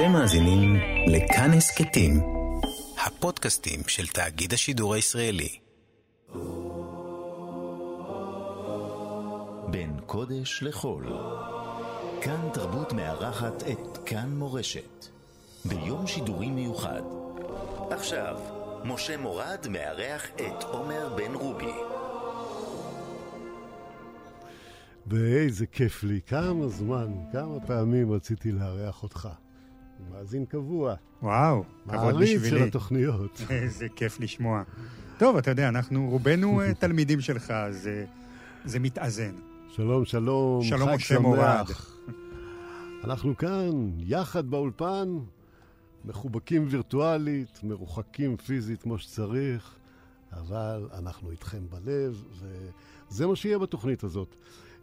אתם מאזינים לכאן הסכתים, הפודקאסטים של תאגיד השידור הישראלי. בין קודש לחול, כאן תרבות מארחת את כאן מורשת, ביום שידורי מיוחד. עכשיו, משה מורד מארח את עומר בן רובי. ואיזה כיף לי, כמה זמן, כמה פעמים רציתי לארח אותך. מאזין קבוע. וואו, כבוד בשבילי. מעריץ של התוכניות. איזה כיף לשמוע. טוב, אתה יודע, אנחנו רובנו אה, תלמידים שלך, אז אה, זה מתאזן. שלום, שלום, שלום, חג משה מורד. שמח. אנחנו כאן, יחד באולפן, מחובקים וירטואלית, מרוחקים פיזית כמו שצריך, אבל אנחנו איתכם בלב, וזה מה שיהיה בתוכנית הזאת.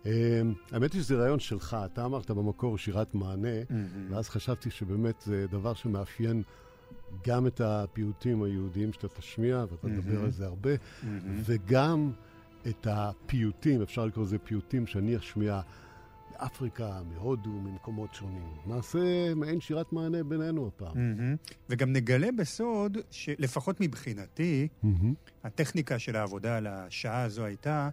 אה, האמת היא שזה רעיון שלך, אתה אמרת במקור שירת מענה, ואז חשבתי שבאמת זה דבר שמאפיין גם את הפיוטים היהודיים שאתה תשמיע, ואתה תדבר על זה הרבה, וגם את הפיוטים, אפשר לקרוא לזה פיוטים שאני אשמיע מאפריקה, מהודו, ממקומות שונים. נעשה מעין שירת מענה בינינו הפעם. וגם נגלה בסוד, שלפחות מבחינתי. הטכניקה של העבודה על השעה הזו הייתה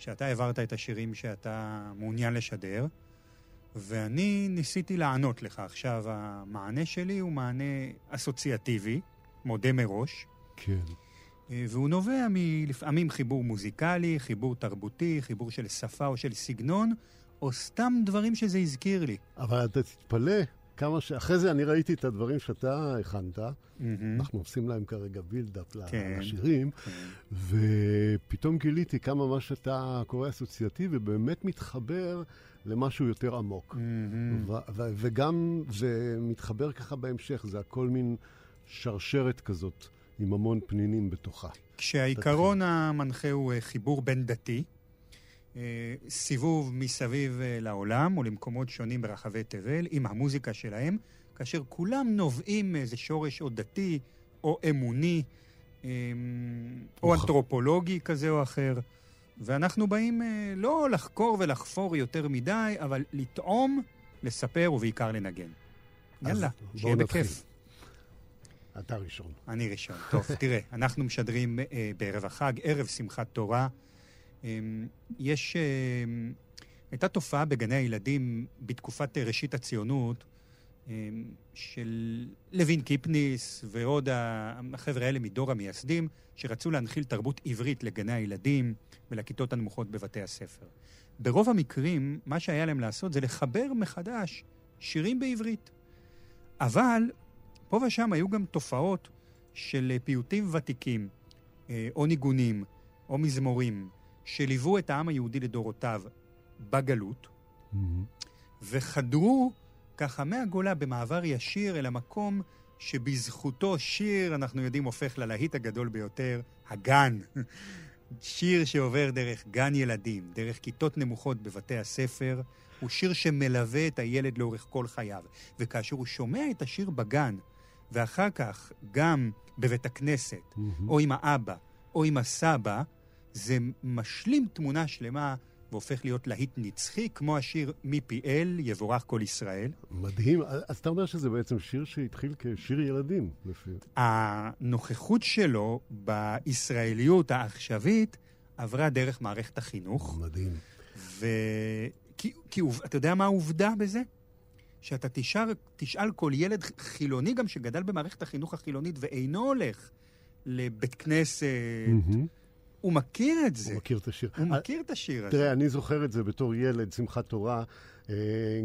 שאתה העברת את השירים שאתה מעוניין לשדר, ואני ניסיתי לענות לך. עכשיו, המענה שלי הוא מענה אסוציאטיבי, מודה מראש, כן. אה, והוא נובע מלפעמים חיבור מוזיקלי, חיבור תרבותי, חיבור של שפה או של סגנון, או סתם דברים שזה הזכיר לי. אבל אתה תתפלא כמה ש... אחרי זה אני ראיתי את הדברים שאתה הכנת, מהמם. אנחנו עושים להם כרגע בילדאפ כן. לשירים, כן. ופתאום גיליתי כמה מה שאתה קורא אסוציאטיבי באמת מתחבר למשהו יותר עמוק. ו- ו- וגם זה מתחבר ככה בהמשך, זה הכל מין שרשרת כזאת, עם המון פנינים בתוכה. כשהעיקרון המנחה הוא אה, חיבור בין דתי, אה, סיבוב מסביב אה, לעולם ולמקומות שונים ברחבי תבל עם המוזיקה שלהם, כאשר כולם נובעים מאיזה שורש או דתי או אמוני או אוח. אנתרופולוגי כזה או אחר. ואנחנו באים אה, לא לחקור ולחפור יותר מדי, אבל לטעום, לספר ובעיקר לנגן. יאללה, שיהיה. בכיף. אתה ראשון. אני ראשון. טוב, תראה, אנחנו משדרים אה, בערב החג, ערב שמחת תורה. אה, יש... אה, הייתה תופעה בגני הילדים בתקופת אה, ראשית הציונות, של לוין קיפניס ועוד החבר'ה האלה מדור המייסדים, שרצו להנחיל תרבות עברית לגני הילדים ולכיתות הנמוכות בבתי הספר. ברוב המקרים, מה שהיה להם לעשות זה לחבר מחדש שירים בעברית. אבל פה ושם היו גם תופעות של אה, פיוטים ותיקים, אה, או ניגונים, או מזמורים, שליוו את העם היהודי לדורותיו בגלות, מהמם. וחדרו ככה מהגולה במעבר ישיר אל המקום שבזכותו שיר, אנחנו יודעים, הופך ללהיט הגדול ביותר, הגן. שיר שעובר דרך גן ילדים, דרך כיתות נמוכות בבתי הספר, הוא שיר שמלווה את הילד לאורך כל חייו. וכאשר הוא שומע את השיר בגן, ואחר כך גם בבית הכנסת, מהמם. או עם האבא, או עם הסבא, זה משלים תמונה שלמה והופך להיות להיט נצחי, כמו השיר מפי אל, יבורך כל ישראל. מדהים. אז אתה אומר שזה בעצם שיר שהתחיל כשיר ילדים, לפי... הנוכחות שלו בישראליות העכשווית עברה דרך מערכת החינוך, מדהים. ו... כי, כי אתה יודע מה העובדה בזה? שאתה תשאל, תשאל כל ילד חילוני גם שגדל במערכת החינוך החילונית ואינו הולך לבית כנסת, מהמם. הוא מכיר את זה. הוא מכיר את השיר. הוא מכיר את השיר הזה. תראה, אני זוכר את זה בתור ילד, שמחת תורה. אה,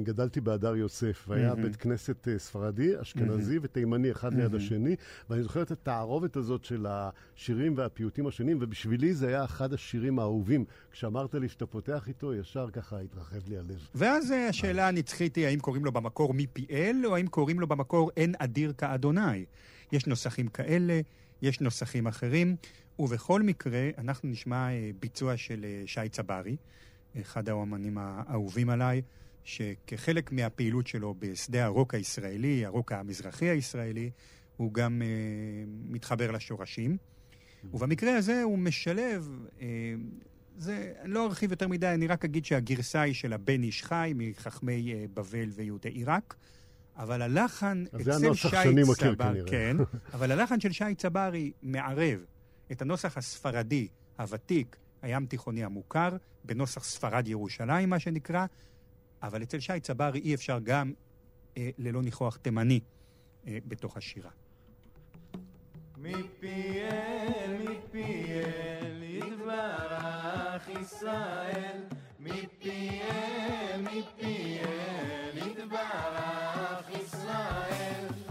גדלתי בהדר יוסף, והיה. בית כנסת אה, ספרדי, אשכנזי ותימני אחד ליד. השני, ואני זוכר את התערובת הזאת של השירים והפיוטים השונים, ובשבילי זה היה אחד השירים האהובים. כשאמרת לי שאתה פותח איתו, ישר ככה התרחב לי הלב. ואז אה, השאלה הנצחית היא האם קוראים לו במקור מפי אל, או האם קוראים לו במקור אין אדיר כאדוני. יש נוסחים כאלה, יש נוסחים אחרים, ובכל מקרה, אנחנו נשמע אה, ביצוע של אה, שי צברי, אחד האומנים האהובים עליי, שכחלק מהפעילות שלו בשדה הרוק הישראלי, הרוק המזרחי הישראלי, הוא גם אה, מתחבר לשורשים. ובמקרה הזה הוא משלב, אה, זה, אני לא ארחיב יותר מדי, אני רק אגיד שהגרסה היא של הבן איש חי מחכמי אה, בבל ויהודי עיראק, אבל הלחן אצל שי צברי. כן, אבל הלחן של שי צברי מערב את הנוסח הספרדי הוותיק, הים תיכוני המוכר, בנוסח ספרד ירושלים, מה שנקרא, אבל אצל שי צברי אי אפשר גם אה, ללא ניחוח תימני אה, בתוך השירה. מפיאל, מפיאל, יתברך ישראל. מפיאל, מפיאל, יתברך ישראל.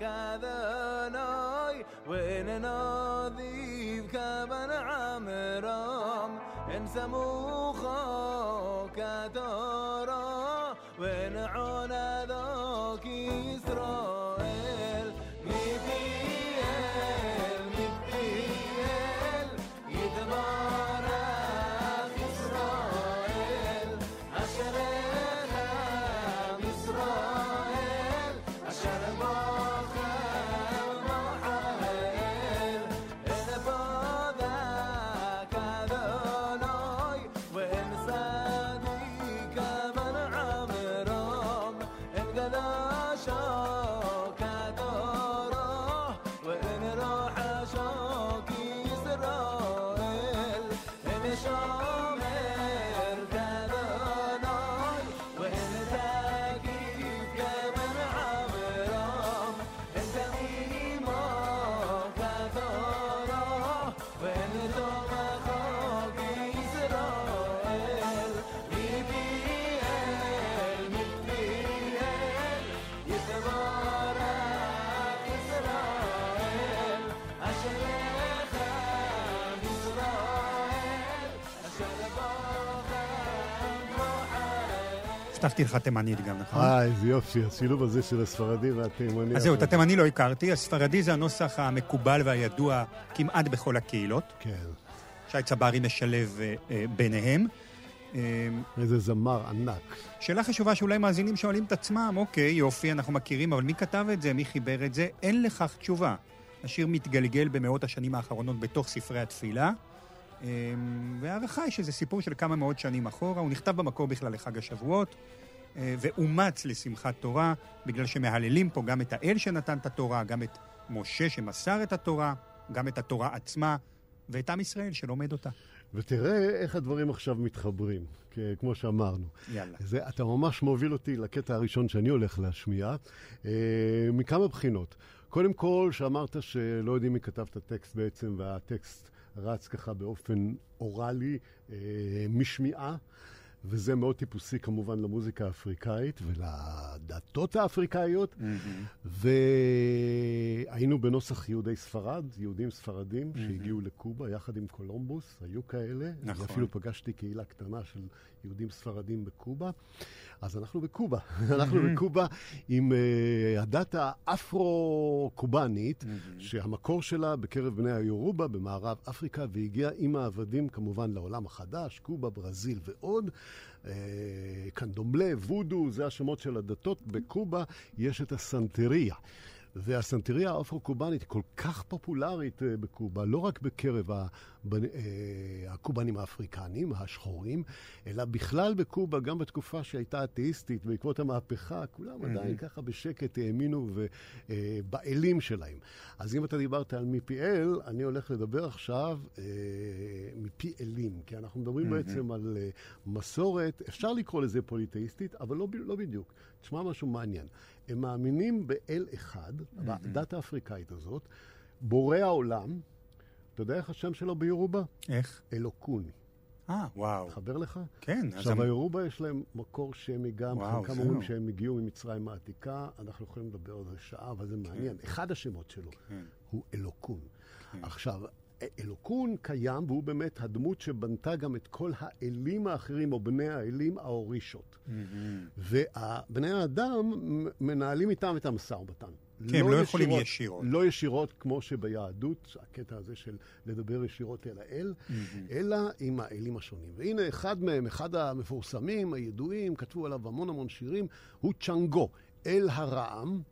كذناي وين نظيف كبن عمرام انسى موخو كتو הבטחתי לך תימנית גם, נכון? אה, איזה יופי, השילוב הזה של הספרדי והתימני. אז זהו, את התימני לא הכרתי, הספרדי זה הנוסח המקובל והידוע כמעט בכל הקהילות. כן, שי צברי משלב אה, אה, ביניהם. אה, איזה זמר ענק. שאלה חשובה שאולי מאזינים שואלים את עצמם, אוקיי, יופי, אנחנו מכירים, אבל מי כתב את זה? מי חיבר את זה? אין לכך תשובה. השיר מתגלגל במאות השנים האחרונות בתוך ספרי התפילה, וההערכה היא שזה סיפור של כמה מאות שנים אחורה. הוא נכתב במקור בכלל לחג השבועות, אה, ואומץ לשמחת תורה, בגלל שמהללים פה גם את האל שנתן את התורה, גם את משה שמסר את התורה, גם את התורה עצמה, ואת עם ישראל שלומד אותה. ותראה איך הדברים עכשיו מתחברים, כמו שאמרנו. יאללה. זה, אתה ממש מוביל אותי לקטע הראשון שאני הולך להשמיע, אה, מכמה בחינות. קודם כל, שאמרת שלא יודעים מי כתב את הטקסט בעצם, והטקסט רץ ככה באופן אוראלי, אה, משמיעה. וזה מאוד טיפוסי כמובן למוזיקה האפריקאית ולדתות האפריקאיות. והיינו בנוסח יהודי ספרד, יהודים ספרדים שהגיעו לקובה יחד עם קולומבוס, היו כאלה. נכון. אני אפילו פגשתי קהילה קטנה של יהודים ספרדים בקובה. אז אנחנו בקובה. אנחנו בקובה עם uh, הדת האפרו-קובאנית, שהמקור שלה בקרב בני היורובה במערב אפריקה, והגיעה עם העבדים כמובן לעולם החדש, קובה, ברזיל ועוד. Uh, קנדומבלה, וודו, זה השמות של הדתות. בקובה יש את הסנטריה. והסנטריה האפרו-קובאנית כל כך פופולרית אה, בקובה, לא רק בקרב אה, הקובנים האפריקנים, השחורים, אלא בכלל בקובה, גם בתקופה שהייתה אתאיסטית בעקבות המהפכה, כולם עדיין ככה בשקט האמינו אה, באלים שלהם. אז אם אתה דיברת על מפי אל, אני הולך לדבר עכשיו אה, מפי אלים, כי אנחנו מדברים בעצם על מסורת, אפשר לקרוא לזה פוליטאיסטית, אבל לא, לא בדיוק. תשמע משהו מעניין. הם מאמינים באל אחד, בדת האפריקאית הזאת, בורא העולם. אתה יודע איך השם שלו ביורובה? איך? אלוקוני. אה, וואו. חבר לך? כן, אז... עכשיו, המ- היורובה יש להם מקור שמי גם, וואו, חלקם. אומרים שהם הגיעו ממצרים העתיקה, אנחנו יכולים לדבר על זה שעה, אבל זה מעניין. אחד השמות שלו כן. הוא אלוקון. עכשיו, א- אלוקון קיים, והוא באמת הדמות שבנתה גם את כל האלים האחרים, או בני האלים, האורישות. ובני האדם מנהלים איתם את המשא ומתן. כן, הם לא יכולים ישירות. לא ישירות כמו שביהדות, הקטע הזה של לדבר ישירות אל האל, אלא עם האלים השונים. והנה אחד מהם, אחד המפורסמים, הידועים, כתבו עליו המון המון שירים, הוא צ'אנגו, אל הרעם.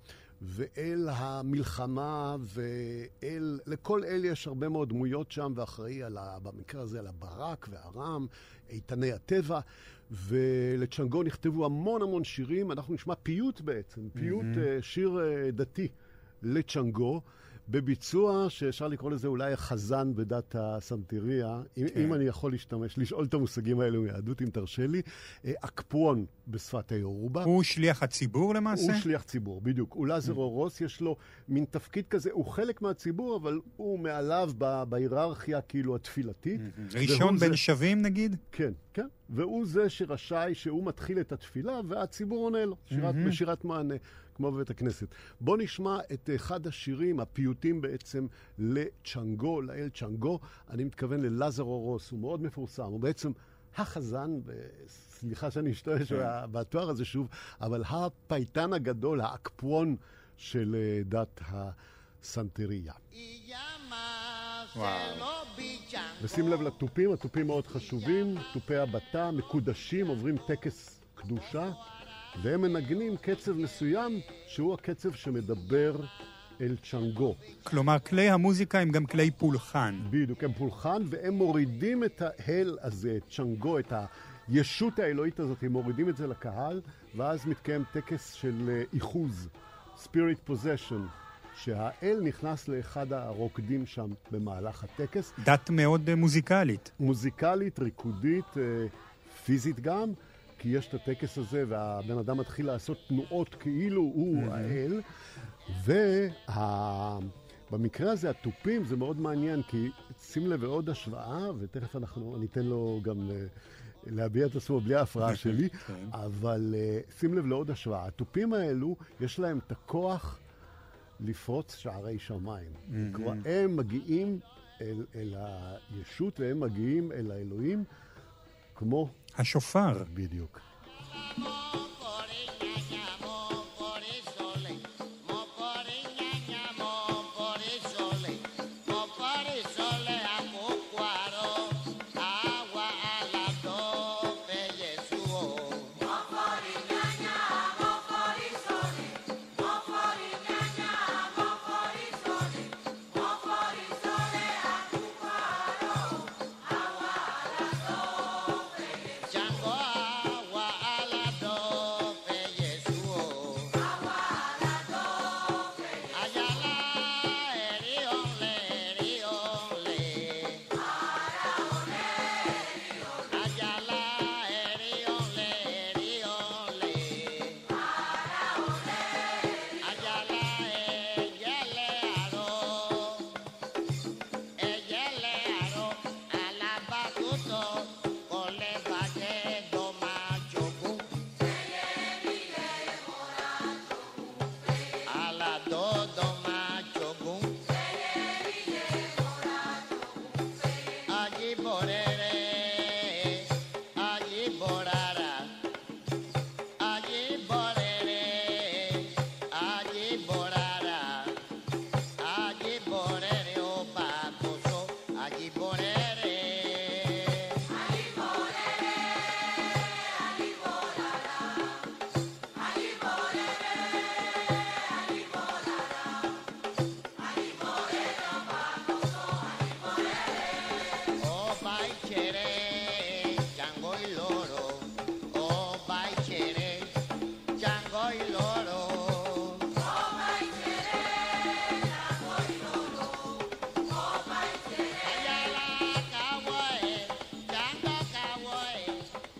ואל המלחמה, ואל... לכל אל יש הרבה מאוד דמויות שם, ואחראי על ה, במקרה הזה על הברק והרם, איתני הטבע. ולצ'אנגו נכתבו המון המון שירים, אנחנו נשמע פיוט בעצם, פיוט, אה, שיר אה, דתי לצ'אנגו, בביצוע שאפשר לקרוא לזה אולי החזן בדת הסנטריה, אם, כן. אם אני יכול להשתמש, לשאול את המושגים האלו מיהדות, אם תרשה לי, אה, אקפואן בשפת היורובה. הוא שליח הציבור למעשה? הוא שליח ציבור, בדיוק. הוא לזרו רוס, יש לו מין תפקיד כזה, הוא חלק מהציבור, אבל הוא מעליו ב- בהיררכיה כאילו התפילתית. ראשון בין זה- שווים נגיד? כן, כן. והוא זה שרשאי, שהוא מתחיל את התפילה, והציבור עונה לו, שירת, בשירת מענה, כמו בבית הכנסת. בואו נשמע את אחד השירים, הפיוטים בעצם, לצ'אנגו, לאל צ'אנגו. אני מתכוון ללזרו רוס, הוא מאוד מפורסם. הוא בעצם החזן, סליחה שאני אשתמש בתואר הזה שוב, אבל הפייטן הגדול, האקפואן של אה, דת הסנטריה. ושים לב לתופים, התופים מאוד חשובים, תופי הבתה, מקודשים, עוברים טקס קדושה, והם מנגנים קצב מסוים, שהוא הקצב שמדבר אל צ'אנגו. כלומר, כלי המוזיקה הם גם כלי פולחן. בדיוק, הם פולחן, והם מורידים את ההל הזה, את צ'אנגו, את הישות האלוהית הזאת, הם מורידים את זה לקהל, ואז מתקיים טקס של אה, איחוז, spirit possession, שהאל נכנס לאחד הרוקדים שם במהלך הטקס. דת מאוד אה, מוזיקלית. מוזיקלית, ריקודית, אה, פיזית גם, כי יש את הטקס הזה והבן אדם מתחיל לעשות תנועות כאילו הוא האל, ובמקרה הזה התופים זה מאוד מעניין, כי שים לב לעוד השוואה, ותכף אנחנו, אני אתן לו גם להביע את עצמו בלי ההפרעה שלי, אבל אה, שים לב לעוד השוואה. התופים האלו, יש להם את הכוח לפרוץ שערי שמיים. כלומר, הם מגיעים אל, אל הישות והם מגיעים אל האלוהים כמו השופר. בדיוק.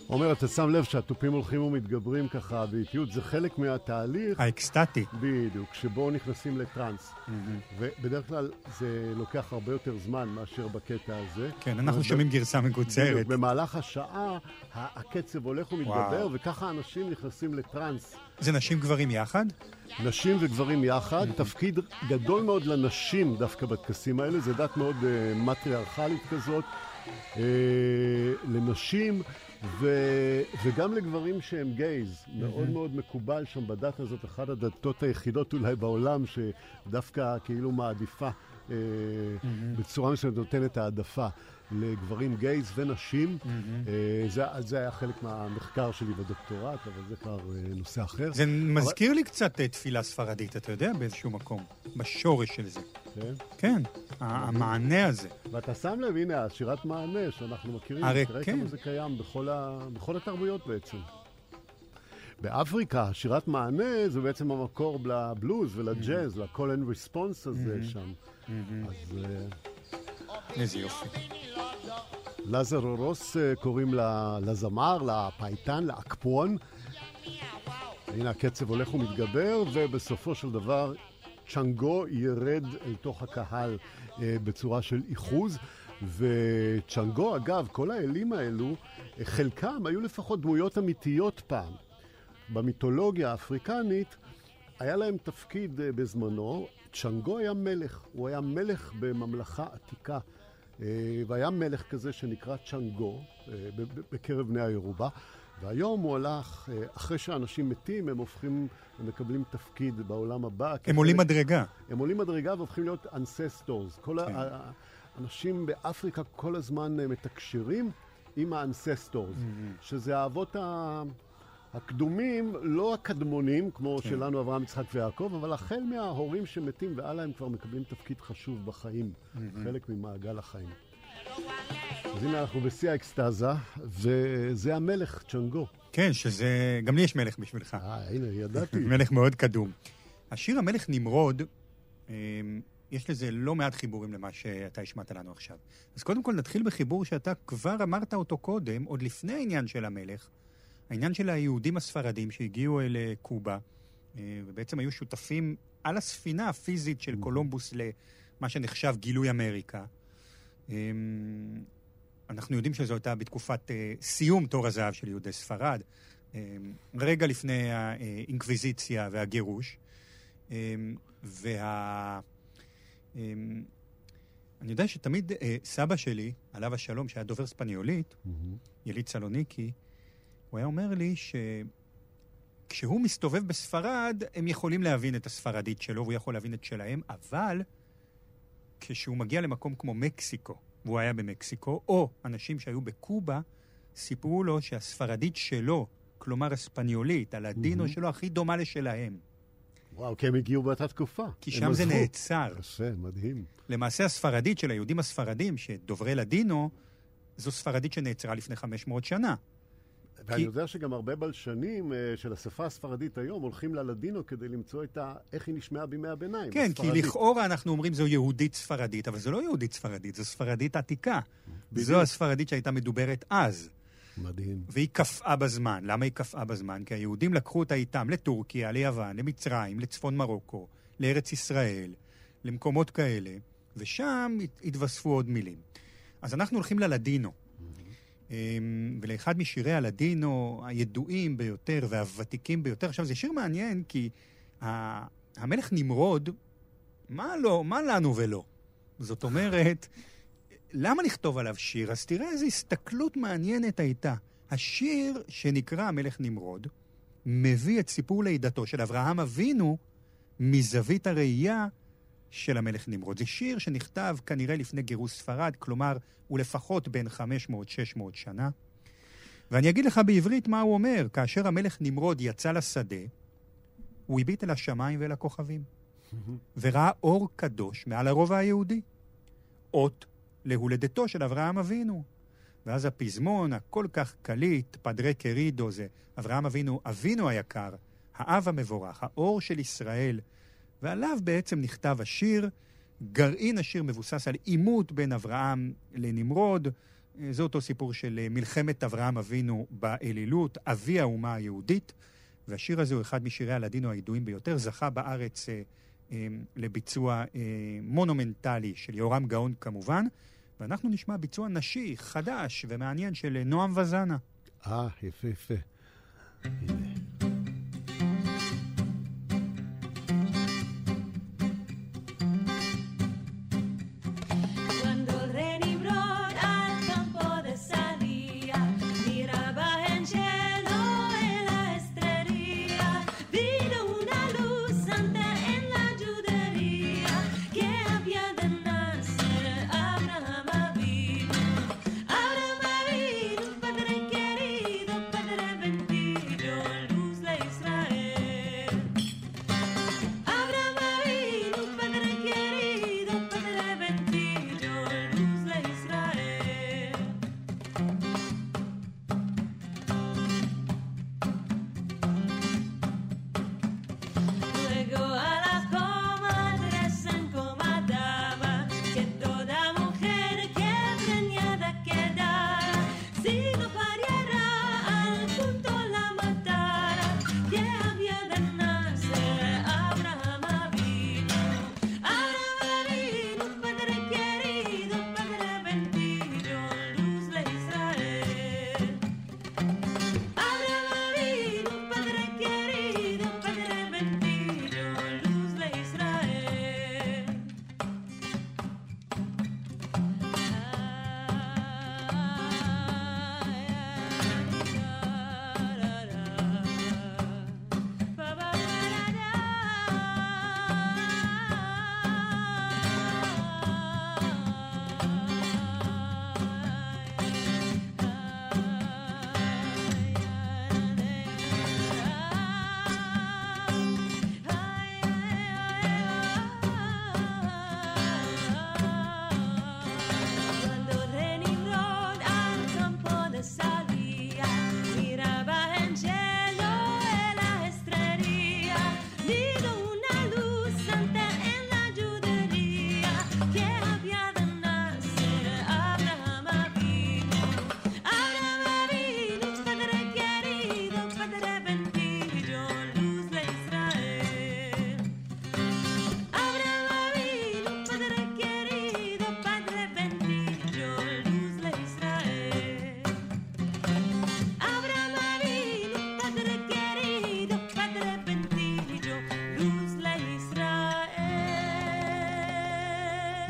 עומר, אתה שם לב שהתופים הולכים ומתגברים ככה באיטיות, זה חלק מהתהליך, האקסטטי. בדיוק, שבו נכנסים לטראנס. ובדרך כלל זה לוקח הרבה יותר זמן מאשר בקטע הזה. כן, אנחנו שומעים גרסה מקוצרת. בדיוק, במהלך השעה הקצב הולך ומתגבר, וואו. וככה אנשים נכנסים לטראנס. זה נשים גברים יחד? נשים וגברים יחד, תפקיד גדול מאוד לנשים דווקא בטקסים האלה, זו דת מאוד uh, מטריארכלית כזאת, uh, לנשים ו, וגם לגברים שהם גייז, מאוד מאוד מקובל שם בדת הזאת, אחת הדתות היחידות אולי בעולם שדווקא כאילו מעדיפה uh, בצורה מסוימת נותנת העדפה לגברים גייז ונשים. אה, זה, זה היה חלק מהמחקר שלי בדוקטורט, אבל זה כבר אה, נושא אחר. זה מזכיר לי קצת אה, תפילה ספרדית, אתה יודע, באיזשהו מקום. בשורש של זה. כן? כן, המענה הזה. ואתה שם לב, הנה, השירת מענה שאנחנו מכירים, הרי תראה כן. כמה זה קיים בכל, ה... בכל התרבויות בעצם. באפריקה, שירת מענה זה בעצם המקור לבלוז ולג'אז, ל-call and response הזה שם. אז אה, איזה יופי. לזר רוס אה, קוראים לזמר, לפייטן, לאקפון. הנה הקצב הולך ומתגבר, ובסופו של דבר צ'אנגו ירד אל תוך הקהל אה, בצורה של איחוז. וצ'אנגו, אגב, כל האלים האלו, אה, חלקם היו לפחות דמויות אמיתיות פעם. במיתולוגיה האפריקנית היה להם תפקיד אה, בזמנו. צ'אנגו היה מלך, הוא היה מלך בממלכה עתיקה. אה, והיה מלך כזה שנקרא צ'אנגו אה, בקרב בני היורובה. והיום הוא הלך, אה, אחרי שאנשים מתים, הם הופכים, הם מקבלים תפקיד בעולם הבא. הם כחלק- עולים מדרגה. הם עולים מדרגה והופכים להיות ancestors. כל כן. האנשים באפריקה כל הזמן אה, מתקשרים עם ה ancestors, שזה האבות ה... הקדומים, לא הקדמונים, כמו כן. שלנו אברהם, יצחק ויעקב, אבל החל מההורים שמתים והלאה הם כבר מקבלים תפקיד חשוב בחיים, חלק ממעגל החיים. אז הנה אנחנו בשיא האקסטזה, וזה המלך, צ'אנגו. כן, שזה... גם לי יש מלך בשבילך. אה, הנה, ידעתי. מלך מאוד קדום. השיר המלך נמרוד, אמ, יש לזה לא מעט חיבורים למה שאתה השמעת לנו עכשיו. אז קודם כל נתחיל בחיבור שאתה כבר אמרת אותו קודם, עוד לפני העניין של המלך, העניין של היהודים הספרדים שהגיעו אל אה, קובה, אה, ובעצם היו שותפים על הספינה הפיזית של קולומבוס למה שנחשב גילוי אמריקה. אנחנו יודעים שזו הייתה בתקופת אה, סיום תור הזהב של יהודי ספרד, אה, רגע לפני האינקוויזיציה והגירוש. אה, וה... אני יודע שתמיד סבא שלי, עליו השלום, שהיה דובר ספניולית, מהמם. יליד סלוניקי, הוא היה אומר לי שכשהוא מסתובב בספרד, הם יכולים להבין את הספרדית שלו, והוא יכול להבין את שלהם, אבל כשהוא מגיע למקום כמו מקסיקו, והוא היה במקסיקו, או אנשים שהיו בקובה, סיפרו לו שהספרדית שלו, כלומר הספניולית, הלדינו מהמם. שלו, הכי דומה לשלהם. וואו, כי הם הגיעו באותה תקופה. כי שם זה. נעצר. יפה, מדהים. למעשה הספרדית של היהודים הספרדים, שדוברי לדינו, זו ספרדית שנעצרה לפני 500 שנה. ואני כי- יודע שגם הרבה בלשנים אה, של השפה הספרדית היום הולכים ללדינו כדי למצוא את ה... איך היא נשמעה בימי הביניים. כן, כי הספרדית. לכאורה אנחנו אומרים זו יהודית ספרדית, אבל זו לא יהודית ספרדית, זו ספרדית עתיקה. בדיוק. זו הספרדית שהייתה מדוברת אז, מדהים. והיא קפאה בזמן. למה היא קפאה בזמן? כי היהודים לקחו אותה איתם לטורקיה, ליוון, למצרים, לצפון מרוקו, לארץ ישראל, למקומות כאלה, ושם הת- התווספו עוד מילים. אז אנחנו הולכים ללדינו. אמ, ולאחד משירי הלדינו הידועים ביותר והוותיקים ביותר. עכשיו, זה שיר מעניין כי המלך נמרוד, מה לא, מה לנו ולא? זאת אומרת, למה לכתוב עליו שיר? אז תראה איזו הסתכלות מעניינת הייתה. השיר שנקרא המלך נמרוד מביא את סיפור לידתו של אברהם אבינו מזווית הראייה של המלך נמרוד. זה שיר שנכתב כנראה לפני גירוש ספרד, כלומר, הוא לפחות בין 500-600 שנה. ואני אגיד לך בעברית מה הוא אומר. כאשר המלך נמרוד יצא לשדה, הוא הביט אל השמיים ואל הכוכבים, וראה אור קדוש מעל הרובע היהודי. אות להולדתו של אברהם אבינו. ואז הפזמון הכל כך קליט, פדרי קרידו, זה אברהם אבינו, אבינו היקר, האב המבורך, האור של ישראל, ועליו בעצם נכתב השיר. גרעין השיר מבוסס על עימות בין אברהם לנמרוד, זה אותו סיפור של אה, מלחמת אברהם אבינו באלילות, אבי האומה היהודית, והשיר הזה הוא אחד משירי הלדינו הידועים ביותר, זכה בארץ אה, אה, לביצוע אה, מונומנטלי של יהורם גאון כמובן, ואנחנו נשמע ביצוע נשי, חדש ומעניין של נועם וזנה. אה, יפה, יפה. הנה.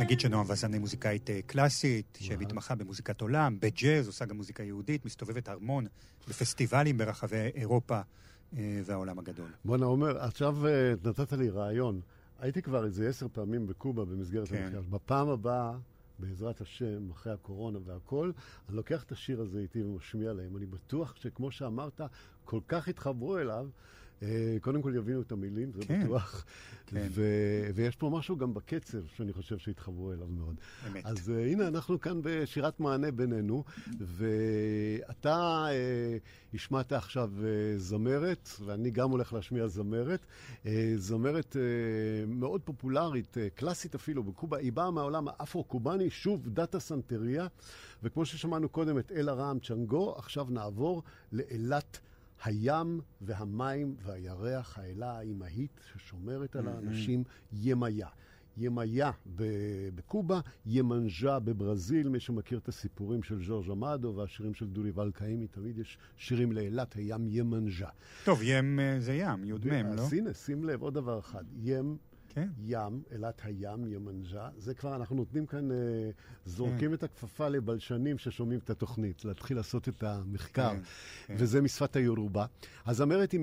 נגיד שנועם וזן היא מוזיקאית אה, קלאסית, שמתמחה במוזיקת עולם, בג'אז, עושה גם מוזיקה יהודית, מסתובבת המון בפסטיבלים ברחבי אירופה אה, והעולם הגדול. בואנה, עומר, עכשיו אה, נתת לי רעיון. הייתי כבר איזה עשר פעמים בקובה במסגרת כן. המחקר. בפעם הבאה, בעזרת השם, אחרי הקורונה והכל, אני לוקח את השיר הזה איתי ומשמיע להם. אני בטוח שכמו שאמרת, כל כך התחברו אליו. אה, קודם כל יבינו את המילים, זה כן, בטוח. כן. ו- ויש פה משהו גם בקצב שאני חושב שהתחברו אליו מאוד. אמת. אז uh, הנה, אנחנו כאן בשירת מענה בינינו, ואתה uh, השמעת עכשיו uh, זמרת, ואני גם הולך להשמיע זמרת. Uh, זמרת uh, מאוד פופולרית, uh, קלאסית אפילו, בקובה. היא באה מהעולם האפרו-קובאני, שוב, דאטה סנטריה, וכמו ששמענו קודם את אל הרעם צ'נגו, עכשיו נעבור לאילת. הים והמים והירח, האלה האימהית ששומרת על האנשים, ימיה. ימיה בקובה, ימנז'ה בברזיל, מי שמכיר את הסיפורים של ז'ורג' אמדו והשירים של דוליבל קאימי, תמיד יש שירים לאילת, הים ימנז'ה. טוב, ים אה, זה ים, י"מ, לא? אז הנה, שים לב, עוד דבר אחד. ים, כן. ים, אילת הים, ימנז'ה, זה כבר, אנחנו נותנים כאן, אה, זורקים את הכפפה לבלשנים ששומעים את התוכנית, להתחיל לעשות את המחקר, כן, כן. וזה משפת היורובה. הזמרת היא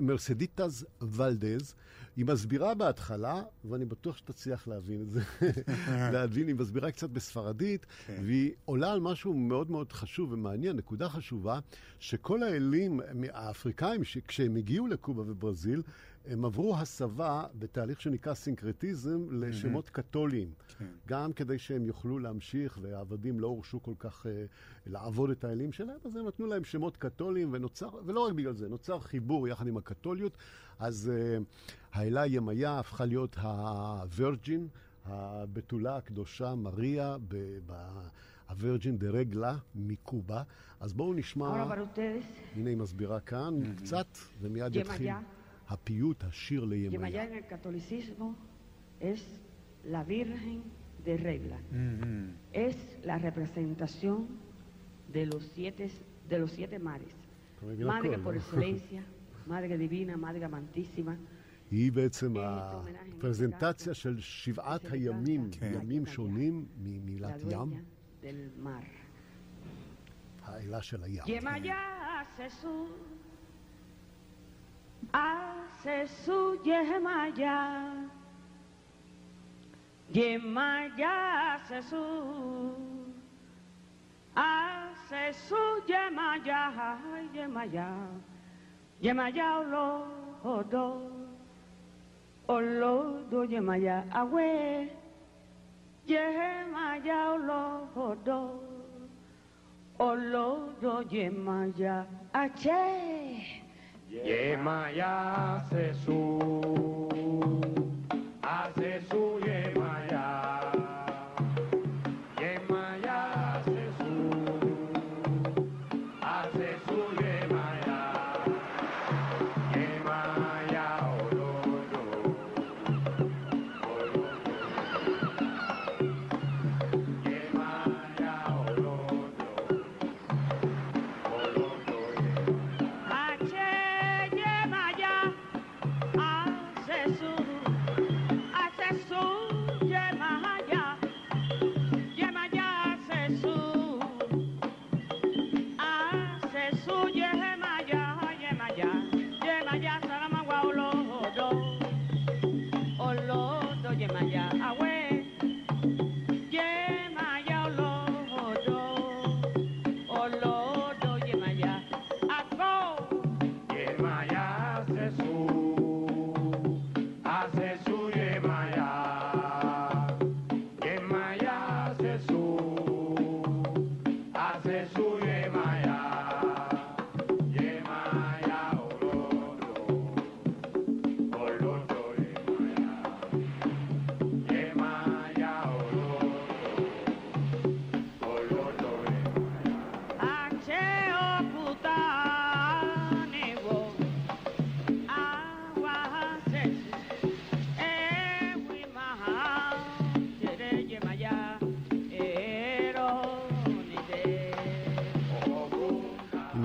מרסדיטז ולדז, היא מסבירה בהתחלה, ואני בטוח שתצליח להבין את זה, להבין, היא מסבירה קצת בספרדית, כן. והיא עולה על משהו מאוד מאוד חשוב ומעניין, נקודה חשובה, שכל האלים האפריקאים, כשהם הגיעו לקובה וברזיל, הם עברו הסבה בתהליך שנקרא סינקרטיזם לשמות קתוליים. כן. גם כדי שהם יוכלו להמשיך, והעבדים לא הורשו כל כך אה, לעבוד את האלים שלהם, אז הם נתנו להם שמות קתוליים, ונוצר, ולא רק בגלל זה, נוצר חיבור יחד עם הקתוליות. אז אה, האלה ימיה הפכה להיות הוורג'ין, הבתולה הקדושה, מריה, ב, ב, הוורג'ין דה רגלה מקובה. אז בואו נשמע, הנה היא מסבירה כאן קצת, ומיד יתחיל. הפיוט, השיר לימיה. Yemayá en el catolicismo es la Virgen de Regla. Es la representación de los siete, de los siete mares. אתה מבין Madre הכל, por לא? excelencia, Madre divina, Madre amantísima. היא בעצם אה, הפרזנטציה של שבעת הימים, כן. ימים שונים ממילת ים. האלה של הים. hace su yemaya, yemaya hace su, hace su yemaya, yemaya, yemaya olodo, olodo yemaya awe, yemaya olodo, olodo yemaya ache. Yemaya hace su, hace su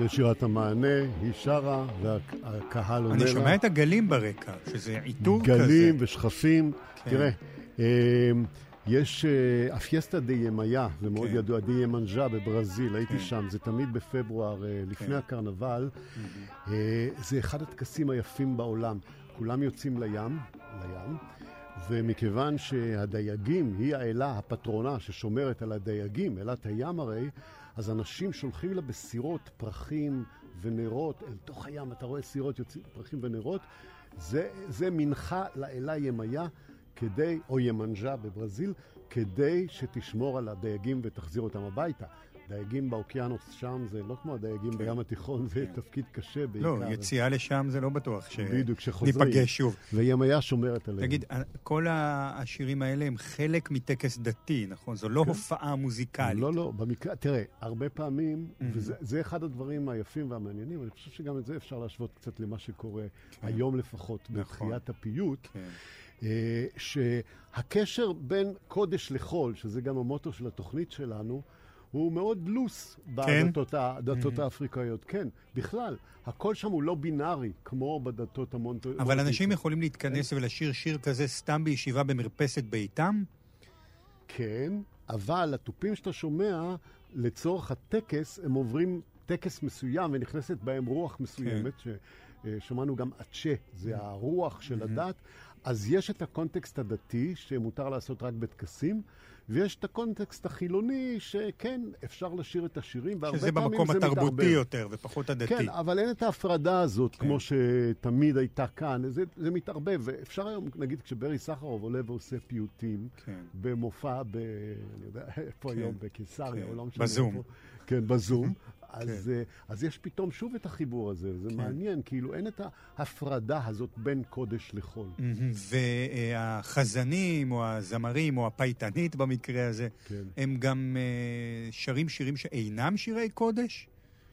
שירת המענה, היא שרה, והקהל עונה לה. אני שומע את הגלים ברקע, שזה עיטור כזה. גלים ושכפים. כן. תראה, אה, יש אה, הפיסטה דה ימיה, זה מאוד כן. ידוע, דה ימנג'ה בברזיל, הייתי כן. שם, זה תמיד בפברואר, אה, לפני כן. הקרנבל. אה, זה אחד הטקסים היפים בעולם. כולם יוצאים לים, לים, ומכיוון שהדייגים היא האלה, הפטרונה ששומרת על הדייגים, אלת הים הרי, אז אנשים שולחים לה בסירות פרחים ונרות אל תוך הים. אתה רואה סירות יוצאים, פרחים ונרות. זה, זה מנחה לאלה ימיה כדי, או ימנג'ה בברזיל, כדי שתשמור על הדייגים ותחזיר אותם הביתה. דייגים באוקיינוס שם זה לא כמו הדייגים כן. בים התיכון, זה כן. תפקיד קשה בעיקר. לא, יציאה לשם זה לא בטוח בדיוק, כשחוזרים. שניפגש שוב. וימיה שומרת עליהם. תגיד, כל השירים האלה הם חלק מטקס דתי, נכון? זו לא כן. הופעה מוזיקלית. לא, לא, במקרה, תראה, הרבה פעמים, Mhm. וזה זה אחד הדברים היפים והמעניינים, אני חושב שגם את זה אפשר להשוות קצת למה שקורה כן. היום לפחות, נכון. בתחיית הפיוט, כן. אה, שהקשר בין קודש לחול, שזה גם המוטו של התוכנית שלנו, הוא מאוד לוס כן? בדתות ה- הדתות Mhm. האפריקאיות. כן, בכלל, הכל שם הוא לא בינארי, כמו בדתות המונטו... אבל אנשים יכולים להתכנס ולשיר שיר כזה סתם בישיבה במרפסת ביתם? כן, אבל התופים שאתה שומע, לצורך הטקס, הם עוברים טקס מסוים ונכנסת בהם רוח מסוימת, כן. ששמענו גם אצ'ה, זה הרוח של Mhm. הדת. אז יש את הקונטקסט הדתי, שמותר לעשות רק בטקסים, ויש את הקונטקסט החילוני, שכן, אפשר לשיר את השירים, והרבה שזה פעמים במקום זה מתערבב. התרבותי יותר ופחות הדתי. כן, אבל אין את ההפרדה הזאת, כן. כמו שתמיד הייתה כאן. זה, זה מתערבב, ואפשר היום, נגיד, כשברי סחרוב עולה ועושה פיוטים, כן. במופע ב... אני יודע, איפה כן, היום? בקיסריה, כן. או לא משנה בזום. איפה. כן, בזום. אז, אה, אז יש פתאום שוב את החיבור הזה, זה כן. מעניין, כאילו אין את ההפרדה הזאת בין קודש לחול. והחזנים, או הזמרים, או הפייטנית במקרה הזה, כן. הם גם אה, שרים שירים שאינם שירי קודש?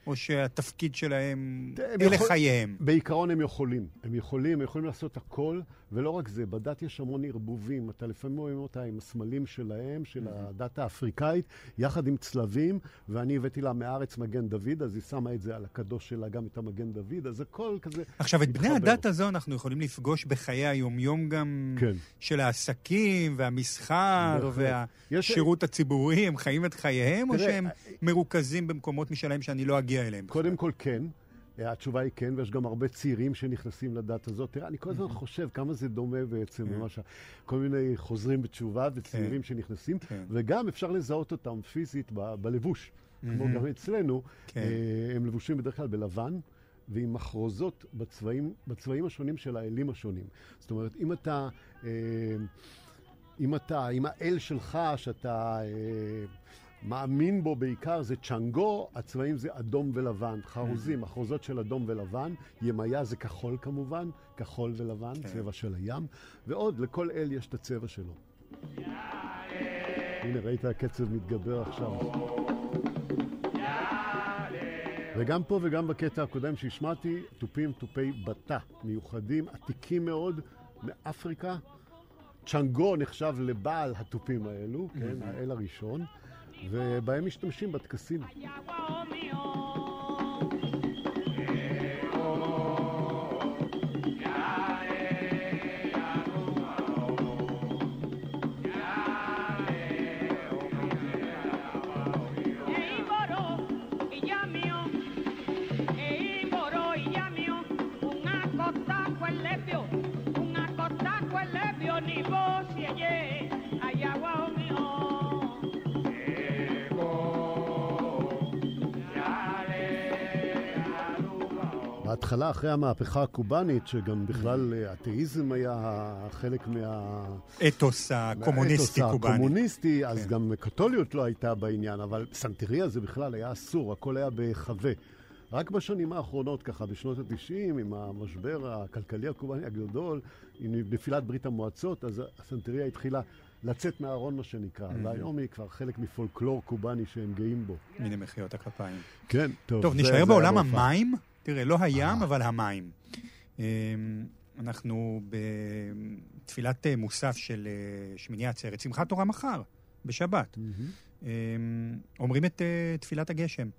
או שהתפקיד שלהם, אלה יכול- חייהם? בעיקרון הם יכולים, הם יכולים, הם יכולים לעשות הכל, ולא רק זה, בדת יש המון ערבובים, אתה לפעמים רואים אותה עם הסמלים שלהם, של הדת האפריקאית, יחד עם צלבים, ואני הבאתי לה מהארץ מגן דוד, אז היא שמה את זה על הקדוש שלה גם את המגן דוד, אז הכל כזה עכשיו, את בני. הדת הזו אנחנו יכולים לפגוש בחיי היומיום גם כן. של העסקים והמסחר בהחלט. יש- והשירות הציבורי, הם חיים את חייהם, או תראה, שהם מרוכזים במקומות משלהם שאני לא אגיע אליהם? קודם כל כן, התשובה היא כן, ויש גם הרבה צעירים שנכנסים לדת הזאת. תראה, אני כל הזמן חושב כמה זה דומה בעצם כן. למה ש... כל מיני חוזרים בתשובה וצעירים שנכנסים, כן. וגם אפשר לזהות אותם פיזית בלבוש. כמו. גם אצלנו, כן. אה, הם לבושים בדרך כלל בלבן. ועם מחרוזות בצבעים, בצבעים השונים של האלים השונים. זאת אומרת, אם אתה, אה, אם אתה, אם האל שלך, שאתה אה, מאמין בו בעיקר, זה צ'אנגו, הצבעים זה אדום ולבן. חרוזים, מחרוזות של אדום ולבן. ימיה זה כחול כמובן, כחול ולבן, כן. צבע של הים. ועוד, לכל אל יש את הצבע שלו. הנה, ראית הקצב מתגבר עכשיו. וגם פה וגם בקטע הקודם שהשמעתי, תופים תופי בטה, מיוחדים, עתיקים מאוד, מאפריקה. צ'אנגו נחשב לבעל התופים האלו, כן, האל הראשון, ובהם משתמשים בטקסים. בהתחלה, אחרי המהפכה הקובאנית, שגם בכלל אה, אתאיזם היה חלק מה... אתוס הקומוניסטי האתוס קובאני. הקומוניסטי, אז כן. גם קתוליות לא הייתה בעניין, אבל סנטריה זה בכלל היה אסור, הכל היה בהיחווה. רק בשנים האחרונות, ככה, בשנות ה-90, עם המשבר הכלכלי הקובאני הגדול, עם נפילת ברית המועצות, אז הסנטריה התחילה לצאת מהארון, מה שנקרא. והיום היא כבר חלק מפולקלור קובאני שהם גאים בו. הנה מחיאות הכפיים. כן, טוב. טוב, נשאר בעולם. המים. תראה, לא הים, אה. אבל המים. אמ, אנחנו בתפילת אה, מוסף של אה, שמיני עצרת, שמחת תורה מחר, בשבת. אמ, אומרים את תפילת הגשם.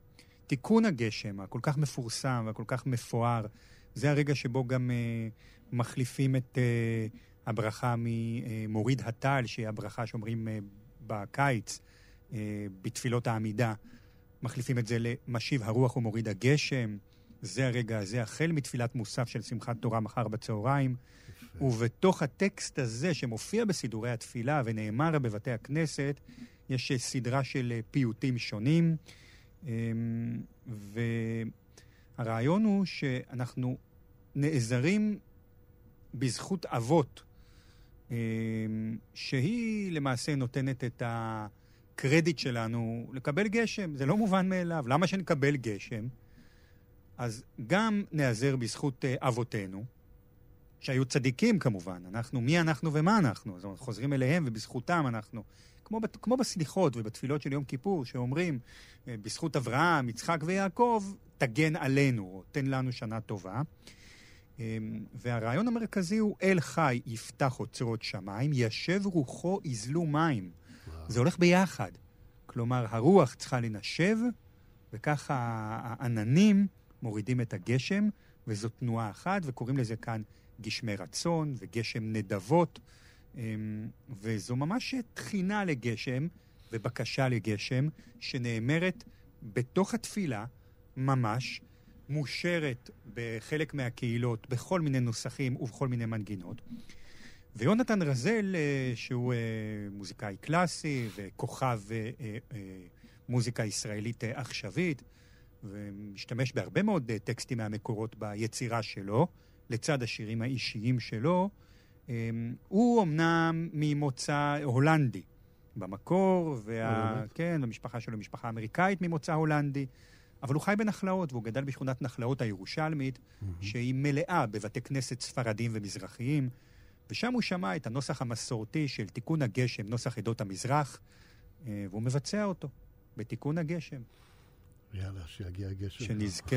תיקון הגשם, הכל כך מפורסם והכל כך מפואר, זה הרגע שבו גם מחליפים את הברכה ממוריד הטל, שהיא הברכה שאומרים בקיץ, בתפילות העמידה. מחליפים את זה למשיב הרוח ומוריד הגשם. זה הרגע הזה, החל מתפילת מוסף של שמחת תורה מחר בצהריים. ובתוך הטקסט הזה, שמופיע בסידורי התפילה ונאמר בבתי הכנסת, יש סדרה של אה, פיוטים שונים. אמ, והרעיון הוא שאנחנו נעזרים בזכות אבות, אמ, שהיא למעשה נותנת את הקרדיט שלנו לקבל גשם. זה לא מובן מאליו. למה שנקבל גשם? אז גם נעזר בזכות אה, אבותינו, שהיו צדיקים כמובן. אנחנו, מי אנחנו ומה אנחנו? אז אנחנו חוזרים אליהם ובזכותם אנחנו. כמו, כמו בסליחות ובתפילות של יום כיפור, שאומרים, אה, בזכות אברהם, יצחק ויעקב, תגן עלינו, או תן לנו שנה טובה. אה, והרעיון המרכזי הוא, אל חי יפתח אוצרות שמיים, ישב רוחו יזלו מים. זה הולך ביחד. כלומר, הרוח צריכה לנשב, וככה העננים מורידים את הגשם, וזו תנועה אחת, וקוראים לזה כאן גשמי רצון וגשם נדבות, אמ, וזו ממש תחינה לגשם ובקשה לגשם, שנאמרת בתוך התפילה, ממש, מושרת בחלק מהקהילות, בכל מיני נוסחים ובכל מיני מנגינות. ויונתן רזל, אה, שהוא אה, מוזיקאי קלאסי וכוכב אה, מוזיקה ישראלית עכשווית, ומשתמש בהרבה מאוד אה, טקסטים מהמקורות ביצירה שלו, לצד השירים האישיים שלו. אה, הוא אמנם ממוצא הולנדי במקור, וה... כן, המשפחה שלו היא משפחה אמריקאית ממוצא הולנדי, אבל הוא חי בנחלאות, והוא גדל בשכונת נחלאות הירושלמית, שהיא מלאה בבתי כנסת ספרדיים ומזרחיים, ושם הוא שמע את הנוסח המסורתי של תיקון הגשם, נוסח עדות המזרח, אה, והוא מבצע אותו בתיקון הגשם, יאללה, שיגיע הגשם. שנזכה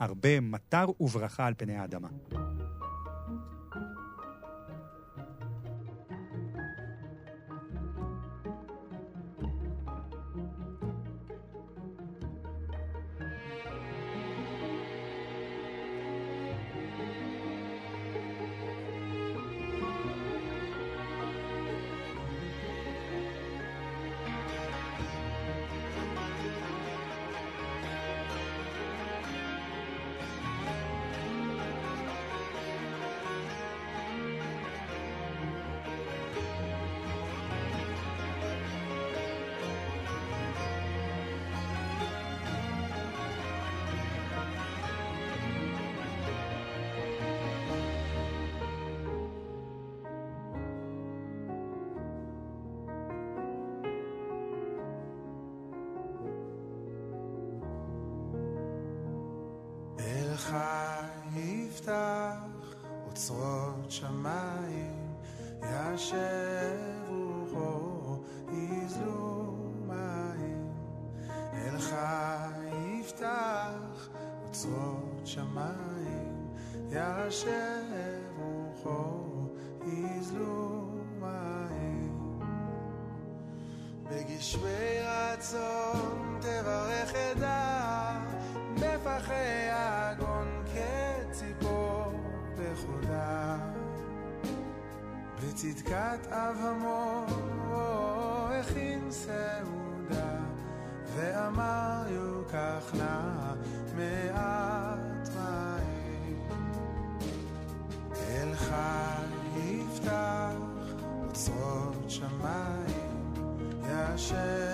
להרבה מטר וברכה על פני האדמה. ישב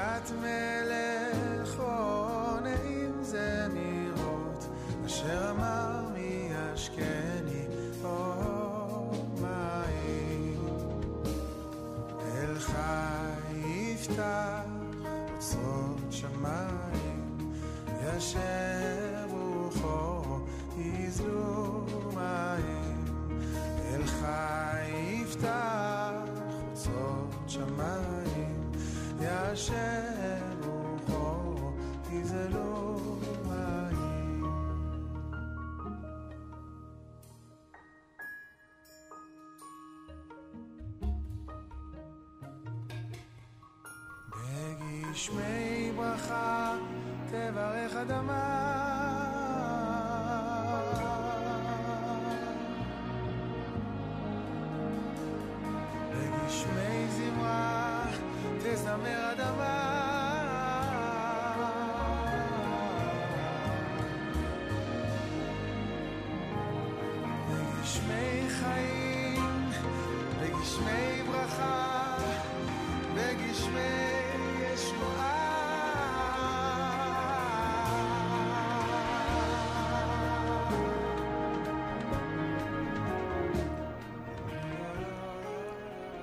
בצדקת מלך. או בגשמי ברכה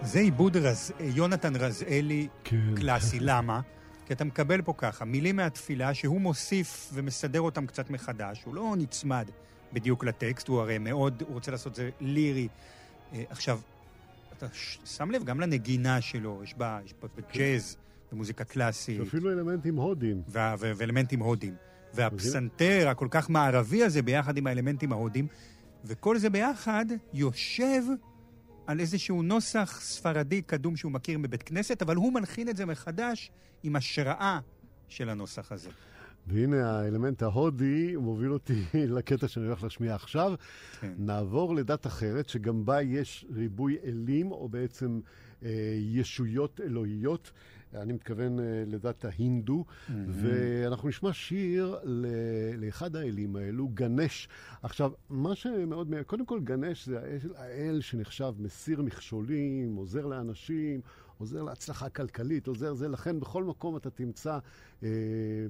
זה עיבוד רז... יונתן רזאלי כן. קלאסי. למה? כי אתה מקבל פה ככה, מילים מהתפילה שהוא מוסיף ומסדר אותם קצת מחדש, הוא לא נצמד בדיוק לטקסט, הוא הרי מאוד, הוא רוצה לעשות את זה לירי. אה, עכשיו, אתה ש- שם לב גם לנגינה שלו, יש בה, יש בה ג'אז ומוזיקה קלאסית. אפילו אלמנטים הודים. ואלמנטים הודים. והפסנתר הכל כך מערבי הזה ביחד עם האלמנטים ההודים, וכל זה ביחד יושב על איזשהו נוסח ספרדי קדום שהוא מכיר מבית כנסת, אבל הוא מלחין את זה מחדש עם השראה של הנוסח הזה. והנה האלמנט ההודי מוביל אותי לקטע שאני הולך להשמיע עכשיו. כן. נעבור לדת אחרת, שגם בה יש ריבוי אלים, או בעצם אה, ישויות אלוהיות. אני מתכוון אה, לדת ההינדו, ואנחנו נשמע שיר ל- לאחד האלים האלו, גנש. עכשיו, מה שמאוד, קודם כל גנש זה האל, האל שנחשב מסיר מכשולים, עוזר לאנשים, עוזר להצלחה כלכלית, עוזר זה, לכן בכל מקום אתה תמצא אה,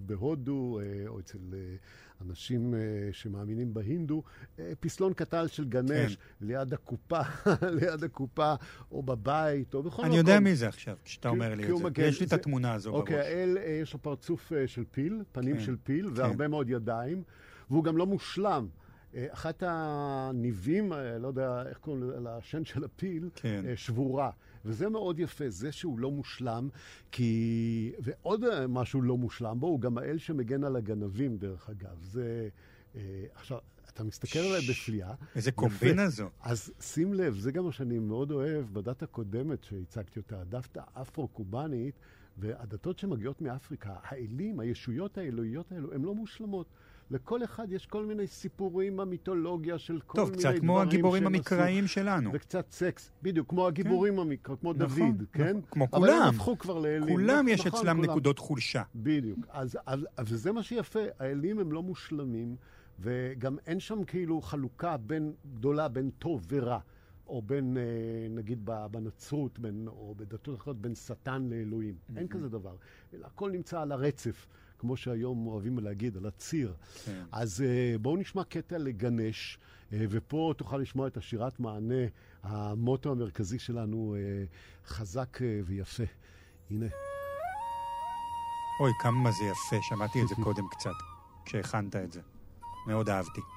בהודו, אה, או אצל אה, אנשים אה, שמאמינים בהינדו, אה, פסלון קטן של גנש כן. ליד הקופה, ליד הקופה, או בבית, או בכל מקום. אני יודע מי זה עכשיו, כשאתה אומר לי את זה. מגן- יש לי את זה- התמונה הזו בראש. אוקיי, האל, אה, יש לו פרצוף אה, של פיל, פנים כן, של פיל, כן. והרבה מאוד ידיים, והוא גם לא מושלם. אחת הניבים, לא יודע איך קוראים לשן של הפיל, כן. שבורה. וזה מאוד יפה, זה שהוא לא מושלם, כי... ועוד משהו לא מושלם בו, הוא גם האל שמגן על הגנבים, דרך אגב. זה... אה, עכשיו, אתה מסתכל עליי בפליאה. איזה. קומבינה זו. אז שים לב, זה גם מה שאני מאוד אוהב בדת הקודמת שהצגתי אותה, הדת האפרו-קובאנית, והדתות שמגיעות מאפריקה, האלים, הישויות האלוהיות האלו, הן לא מושלמות. לכל אחד יש כל מיני סיפורים מהמיתולוגיה של כל טוב, מיני קצת דברים כמו הגיבורים שהם המקראיים שלנו. עשו, וקצת סקס, בדיוק, כמו הגיבורים המקרא, כמו נכון, דוד, כן? נכון, כמו אבל הם כולם. הפכו כבר לאלים. כולם יש נכון, אצלם כולם. נקודות חולשה. בדיוק. אז, אז, אז וזה מה שיפה, האלים הם לא מושלמים, וגם אין שם כאילו חלוקה בין, גדולה בין טוב ורע, או בין, אה, נגיד, בנצרות, בין, או בדתות אחרות, בין שטן לאלוהים. אין כזה דבר. הכל נמצא על הרצף, כמו שהיום אוהבים להגיד, על הציר. כן. אז אה, בואו נשמע קטע לגנש, אה, ופה תוכל לשמוע את השירת מענה, המוטו המרכזי שלנו, אה, חזק ויפה. הנה. אוי, כמה זה יפה, שמעתי את זה קודם קצת, כשהכנת את זה. מאוד אהבתי.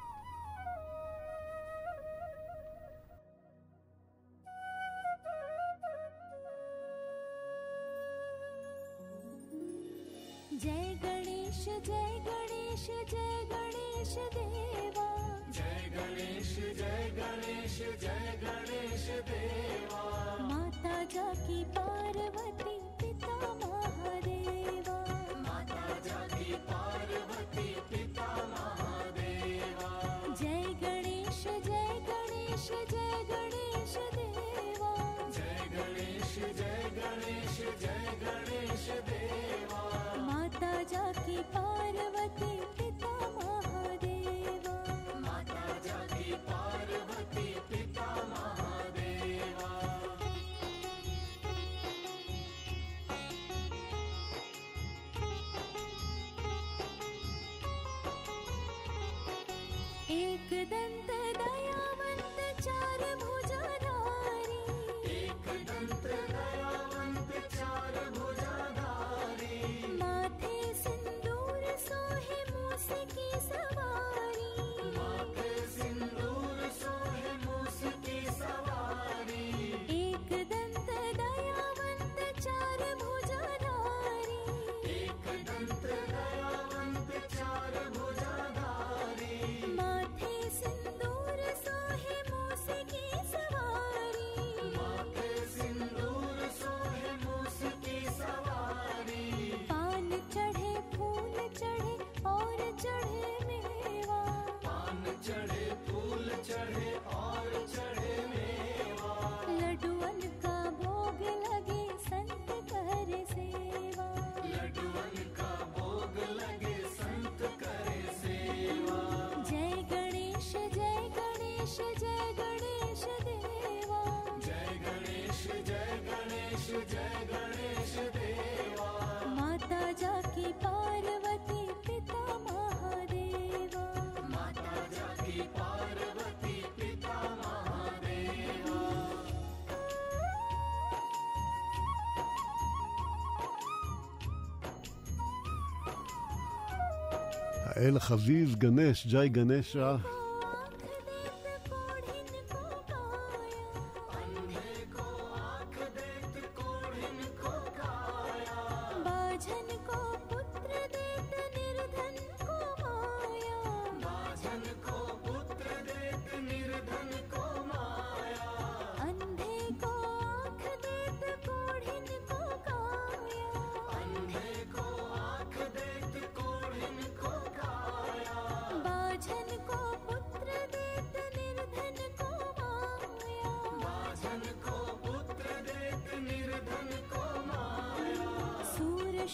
האל החביב, גנש, ג'אי גנשה.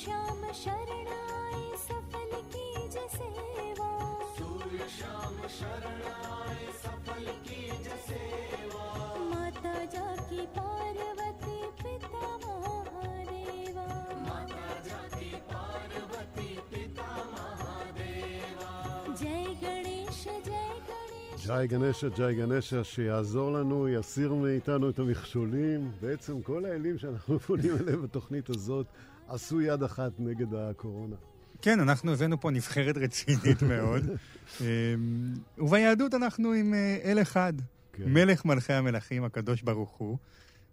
श्याम शरणाय सफल कीज सेवा। सूर्य श्याम शरणाय सफल कीज सेवा। माता जाकी पार्वती पिता महादेवा। माता जाकी पार्वती पिता महादेवा। जय गणेश जय गणेश। जय גנסה, ג'י גנסה, שיעזור לנו, יסיר מאיתנו את המכשולים. בעצם כל האלים שאנחנו פונים אליהם בתוכנית הזאת עשו יד אחת נגד הקורונה. כן, אנחנו הבאנו פה נבחרת רצינית מאוד. אמ, וביהדות אנחנו עם אה, אל אחד, כן. מלך מלכי המלכים, הקדוש ברוך הוא,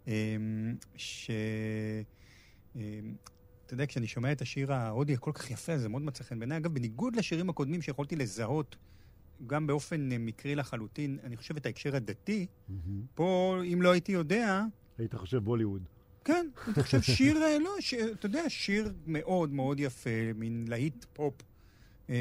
אמ, ש... אמ, אתה יודע, כשאני שומע את השיר ההודי הכל כך יפה, זה מאוד מצא חן בעיניי. אגב, בניגוד לשירים הקודמים שיכולתי לזהות, גם באופן אה, מקרי לחלוטין, אני חושב את ההקשר הדתי, פה, אם לא הייתי יודע, היית חושב בוליווד. כן, אני חושב שיר, אה, לא, ש... אתה יודע, שיר מאוד מאוד יפה, מין להיט פופ אמ,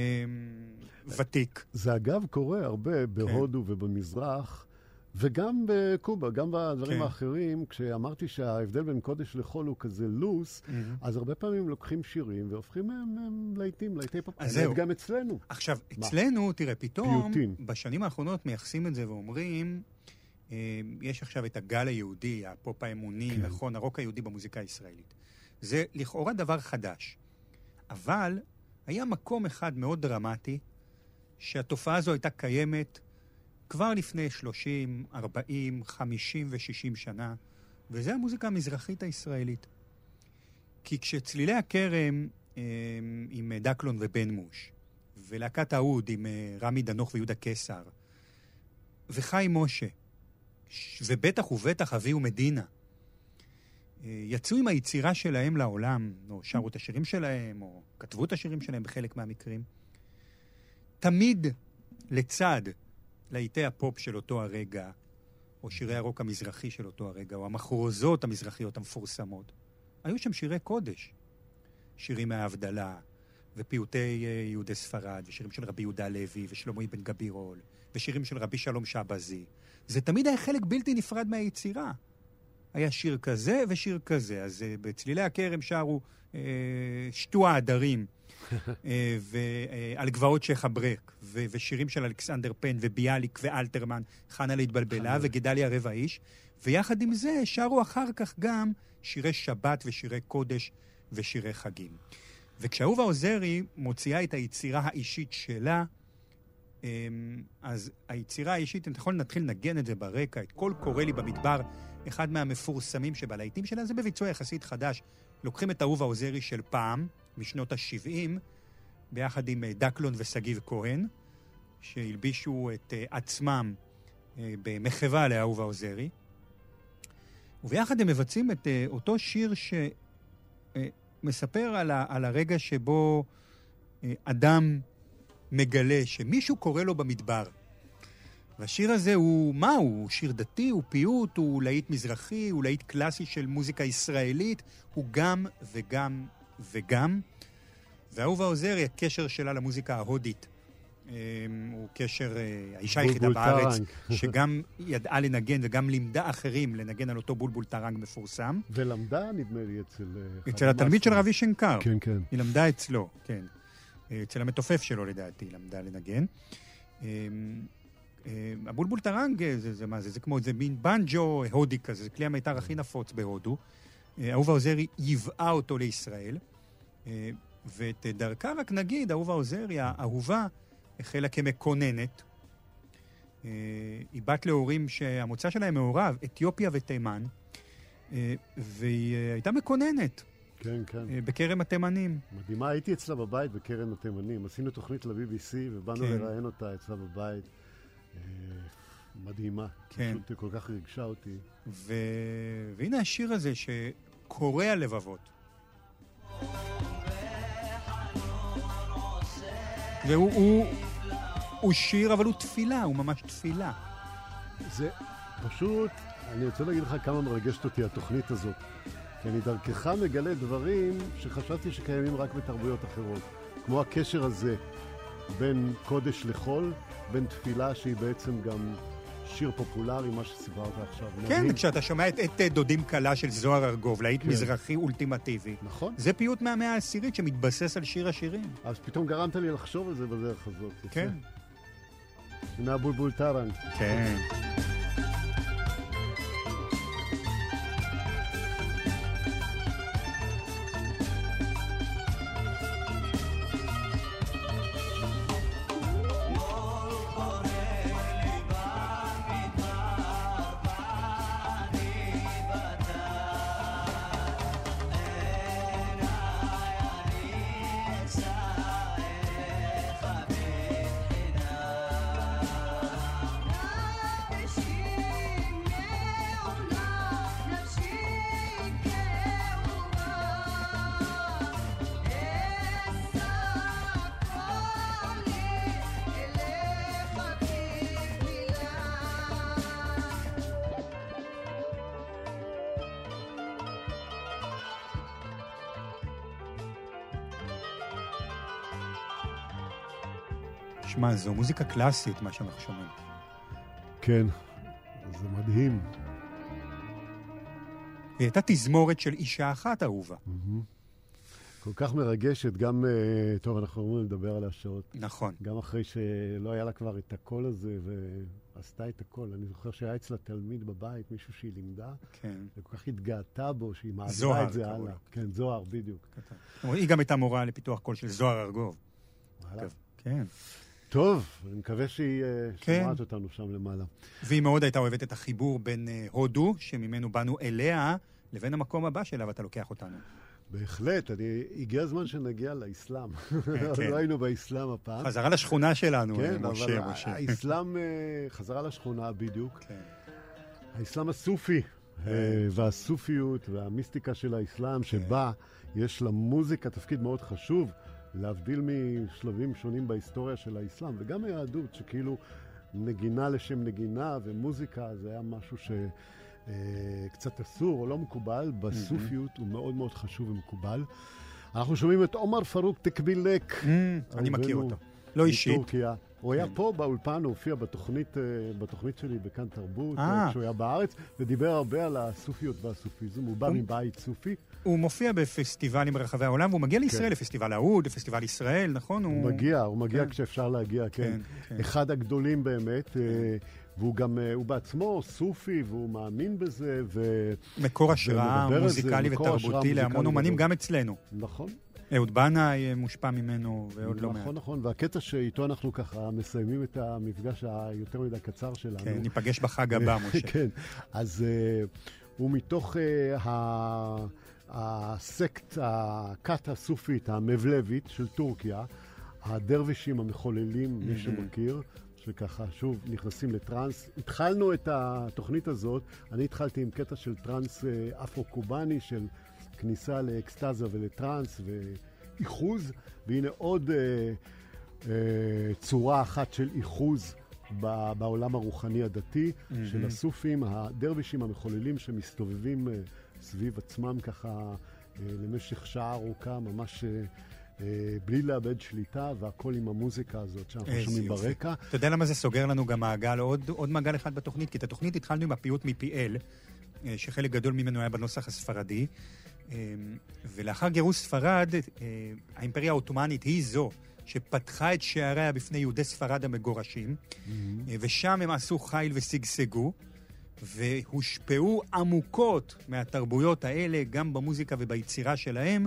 ותיק. זה אגב קורה הרבה בהודו ובמזרח, וגם בקובה, גם בדברים כן. האחרים. כשאמרתי שההבדל בין קודש לחול הוא כזה loose, אז הרבה פעמים לוקחים שירים והופכים מהם להיטים, להיטי פופ. אז זהו. גם אצלנו. עכשיו, מה? אצלנו, תראה, פתאום, פיוטים. בשנים האחרונות מייחסים את זה ואומרים, יש עכשיו את הגל היהודי, הפופ האמוני, כן. נכון, הרוק היהודי במוזיקה הישראלית. זה לכאורה דבר חדש. אבל היה מקום אחד מאוד דרמטי, שהתופעה הזו הייתה קיימת כבר לפני 30, 40, 50 ו-60 שנה, וזה המוזיקה המזרחית הישראלית. כי כשצלילי הכרם אה, עם דקלון ובן מוש, ולהקת האוד עם אה, רמי דנוך ויהודה קיסר, וחיים משה, ובטח ובטח אבי ומדינה, אה, יצאו עם היצירה שלהם לעולם, או שרו את השירים שלהם, או כתבו את השירים שלהם בחלק מהמקרים, תמיד לצד להיטי הפופ של אותו הרגע, או שירי הרוק המזרחי של אותו הרגע, או המחרוזות המזרחיות המפורסמות, היו שם שירי קודש. שירים מההבדלה, ופיוטי אה, יהודי ספרד, ושירים של רבי יהודה לוי, ושלמה אבן גבירול, ושירים של רבי שלום שבזי. זה תמיד היה חלק בלתי נפרד מהיצירה. היה שיר כזה ושיר כזה. אז אה, בצלילי הכרם שרו אה, שתו העדרים, אה, ועל גבעות שייח' אברק, ו- ושירים של אלכסנדר פן, וביאליק ואלתרמן, חנה להתבלבלה, וגדליה רבע איש, ויחד עם זה שרו אחר כך גם שירי שבת ושירי קודש ושירי חגים. וכשאהובה עוזרי מוציאה את היצירה האישית שלה, אז היצירה האישית, אתה יכול להתחיל לנגן את זה ברקע, את קול קורא לי במדבר, אחד מהמפורסמים שבלהיטים שלה, זה בביצוע יחסית חדש. לוקחים את אהובה עוזרי של פעם, משנות ה-70, ביחד עם אה, דקלון ושגיב כהן, שהלבישו את אה, עצמם אה, במחווה לאהובה עוזרי, וביחד הם מבצעים את אותו שיר שמספר על, הרגע שבו אדם מגלה שמישהו קורא לו במדבר. והשיר הזה הוא, מה הוא? הוא שיר דתי, הוא פיוט, הוא להיט מזרחי, הוא להיט קלאסי של מוזיקה ישראלית, הוא גם וגם וגם. ואהובה עוזרי, הקשר שלה למוזיקה ההודית, אה, הוא קשר, אה, האישה היחידה בארץ, טרנג. שגם ידעה לנגן וגם לימדה אחרים לנגן על אותו בולבול טרנג מפורסם. ולמדה, נדמה לי, אצל... אה, אצל התלמיד של. ראווי שנקר. כן, כן. היא למדה אצלו, כן. אה, אצל המתופף שלו, לדעתי, למדה לנגן. אה, אה, הבולבול טרנג, זה, זה מה זה? זה כמו איזה מין בנג'ו הודי כזה, זה כלי המיתר הכי נפוץ בהודו. אה, אהובה עוזרי ייבאה אותו לישראל, ואת דרכה רק נגיד, אהובה עוזרי, האהובה, החלה כמקוננת. היא בת להורים שהמוצא שלהם מעורב, אתיופיה ותימן, והיא הייתה מקוננת כן, כן. אה, בכרם התימנים. מדהימה, הייתי אצלה בבית בקרן התימנים. עשינו תוכנית ל-BBC ובאנו כן. לראיין אותה אצלה בבית. אה, מדהימה. כן. פשוט כל כך ריגשה אותי. ו... והנה השיר הזה שקורע לבבות. והוא הוא, הוא שיר, אבל הוא תפילה, הוא ממש תפילה. זה פשוט, אני רוצה להגיד לך כמה מרגשת אותי התוכנית הזאת. כי אני דרכך מגלה דברים שחשבתי שקיימים רק בתרבויות אחרות. כמו הקשר הזה בין קודש לחול, בין תפילה שהיא בעצם גם שיר פופולרי, מה שסיפרת עכשיו. כן, מדהים. כשאתה שומע את, את דודים קלה של זוהר ארגוב, להיט כן. מזרחי אולטימטיבי. נכון. זה פיוט מהמאה העשירית שמתבסס על שיר השירים. אז פתאום גרמת לי לחשוב על זה בדרך הזאת. כן. הנה הבולבול טרנג. כן. שמע, זו מוזיקה קלאסית, מה שאנחנו שומעים. כן, זה מדהים. היא הייתה תזמורת של אישה אחת אהובה. כל כך מרגשת, גם, אה, טוב, אנחנו אמורים לדבר על השעות. נכון. גם אחרי שלא היה לה כבר את הקול הזה, ועשתה את הקול. אני זוכר שהיה אצלה תלמיד בבית, מישהו שהיא לימדה, כן. וכל כך התגאתה בו, שהיא מעבירה את זה הלאה. כן, זוהר, בדיוק. היא גם הייתה מורה לפיתוח קול של זוהר ארגוב. וואלה. כן. טוב, אני מקווה שהיא אה, כן. שומעת אותנו שם למעלה. והיא מאוד הייתה אוהבת את החיבור בין אה, הודו, שממנו באנו אליה, לבין המקום הבא שאליו אתה לוקח אותנו. בהחלט, אני, הגיע הזמן שנגיע לאסלאם. כן. לא היינו באסלאם הפעם. חזרה לשכונה שלנו, אה, כן, משה, אבל משה. האסלאם אה, חזרה לשכונה בדיוק. כן. האסלאם הסופי, אה, והסופיות והמיסטיקה של האסלאם, שבה יש למוזיקה תפקיד מאוד חשוב, להבדיל משלבים שונים בהיסטוריה של האסלאם, וגם היהדות, שכאילו נגינה לשם נגינה ומוזיקה זה היה משהו ש... אה, אסור או לא מקובל, בסופיות הוא מאוד מאוד חשוב ומקובל. אנחנו שומעים את עומר פרוק תקבילק. Mm, אני מכיר אותו. לא אישית. מטורקיה. הוא היה כן. פה באולפן, הוא הופיע בתוכנית, אה, בתוכנית שלי בכאן תרבות, אה. אה, כשהוא היה בארץ, ודיבר הרבה על הסופיות והסופיזם. הוא בא הוא- מבית סופי, הוא מופיע בפסטיבלים ברחבי העולם, והוא מגיע לישראל, כן. לפסטיבל ההוד, לפסטיבל ישראל, נכון? הוא מגיע, הוא מגיע כן. כשאפשר להגיע, כן. כן, כן. אחד הגדולים באמת, אה, והוא גם, הוא בעצמו סופי, והוא מאמין בזה, ו... מקור השראה מוזיקלי ותרבותי להמון אומנים. גם אצלנו. נכון. אהוד בנאי אה, מושפע ממנו, ועוד לא מעט. נכון, נכון, והקטע שאיתו אנחנו ככה מסיימים את המפגש היותר מדי קצר שלנו. כן, ניפגש בחג הבא, משה. כן, אז uh, הוא מתוך uh, ה- הסקט, הכת הסופית המבלבית של טורקיה, הדרווישים המחוללים, מי שמכיר, שככה שוב נכנסים לטראנס. התחלנו את התוכנית הזאת, אני התחלתי עם קטע של טראנס אה, אפרו-קובאני, של כניסה לאקסטזה ולטראנס ואיחוז, והנה עוד אה, אה, צורה אחת של איחוז ב- בעולם הרוחני הדתי של הסופים, הדרווישים המחוללים שמסתובבים אה, סביב עצמם ככה אה, למשך שעה ארוכה, ממש אה, אה, בלי לאבד שליטה, והכל עם המוזיקה הזאת שאנחנו שומעים יופי. ברקע. אתה יודע למה זה סוגר לנו גם מעגל, עוד, עוד מעגל אחד בתוכנית? כי את התוכנית התחלנו עם הפיוט מפי-אל, אה, שחלק גדול ממנו היה בנוסח הספרדי, ולאחר גירוש ספרד, אה, האימפריה העות'מאנית היא זו שפתחה את שעריה בפני יהודי ספרד המגורשים, אה, ושם הם עשו חיל ושגשגו. והושפעו עמוקות מהתרבויות האלה, גם במוזיקה וביצירה שלהם,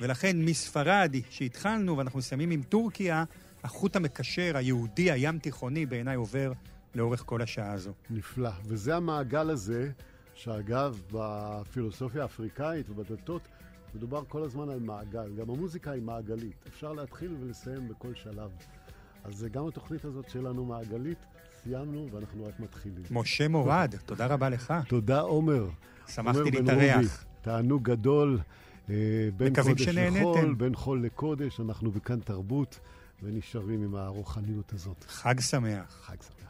ולכן מספרד, שהתחלנו, ואנחנו מסיימים עם טורקיה, החוט המקשר היהודי הים תיכוני בעיניי עובר לאורך כל השעה הזו. נפלא. וזה המעגל הזה, שאגב, בפילוסופיה האפריקאית ובדתות, מדובר כל הזמן על מעגל. גם המוזיקה היא מעגלית. אפשר להתחיל ולסיים בכל שלב. אז גם התוכנית הזאת שלנו מעגלית, סיימנו ואנחנו רק מתחילים. משה מורד, תודה רבה לך. תודה, עומר. שמחתי להתארח. תענוג גדול. אה, בין קודש שנהניתם. לחול, בין חול לקודש, אנחנו בכאן תרבות, ונשארים עם הרוחניות הזאת. חג שמח. חג שמח.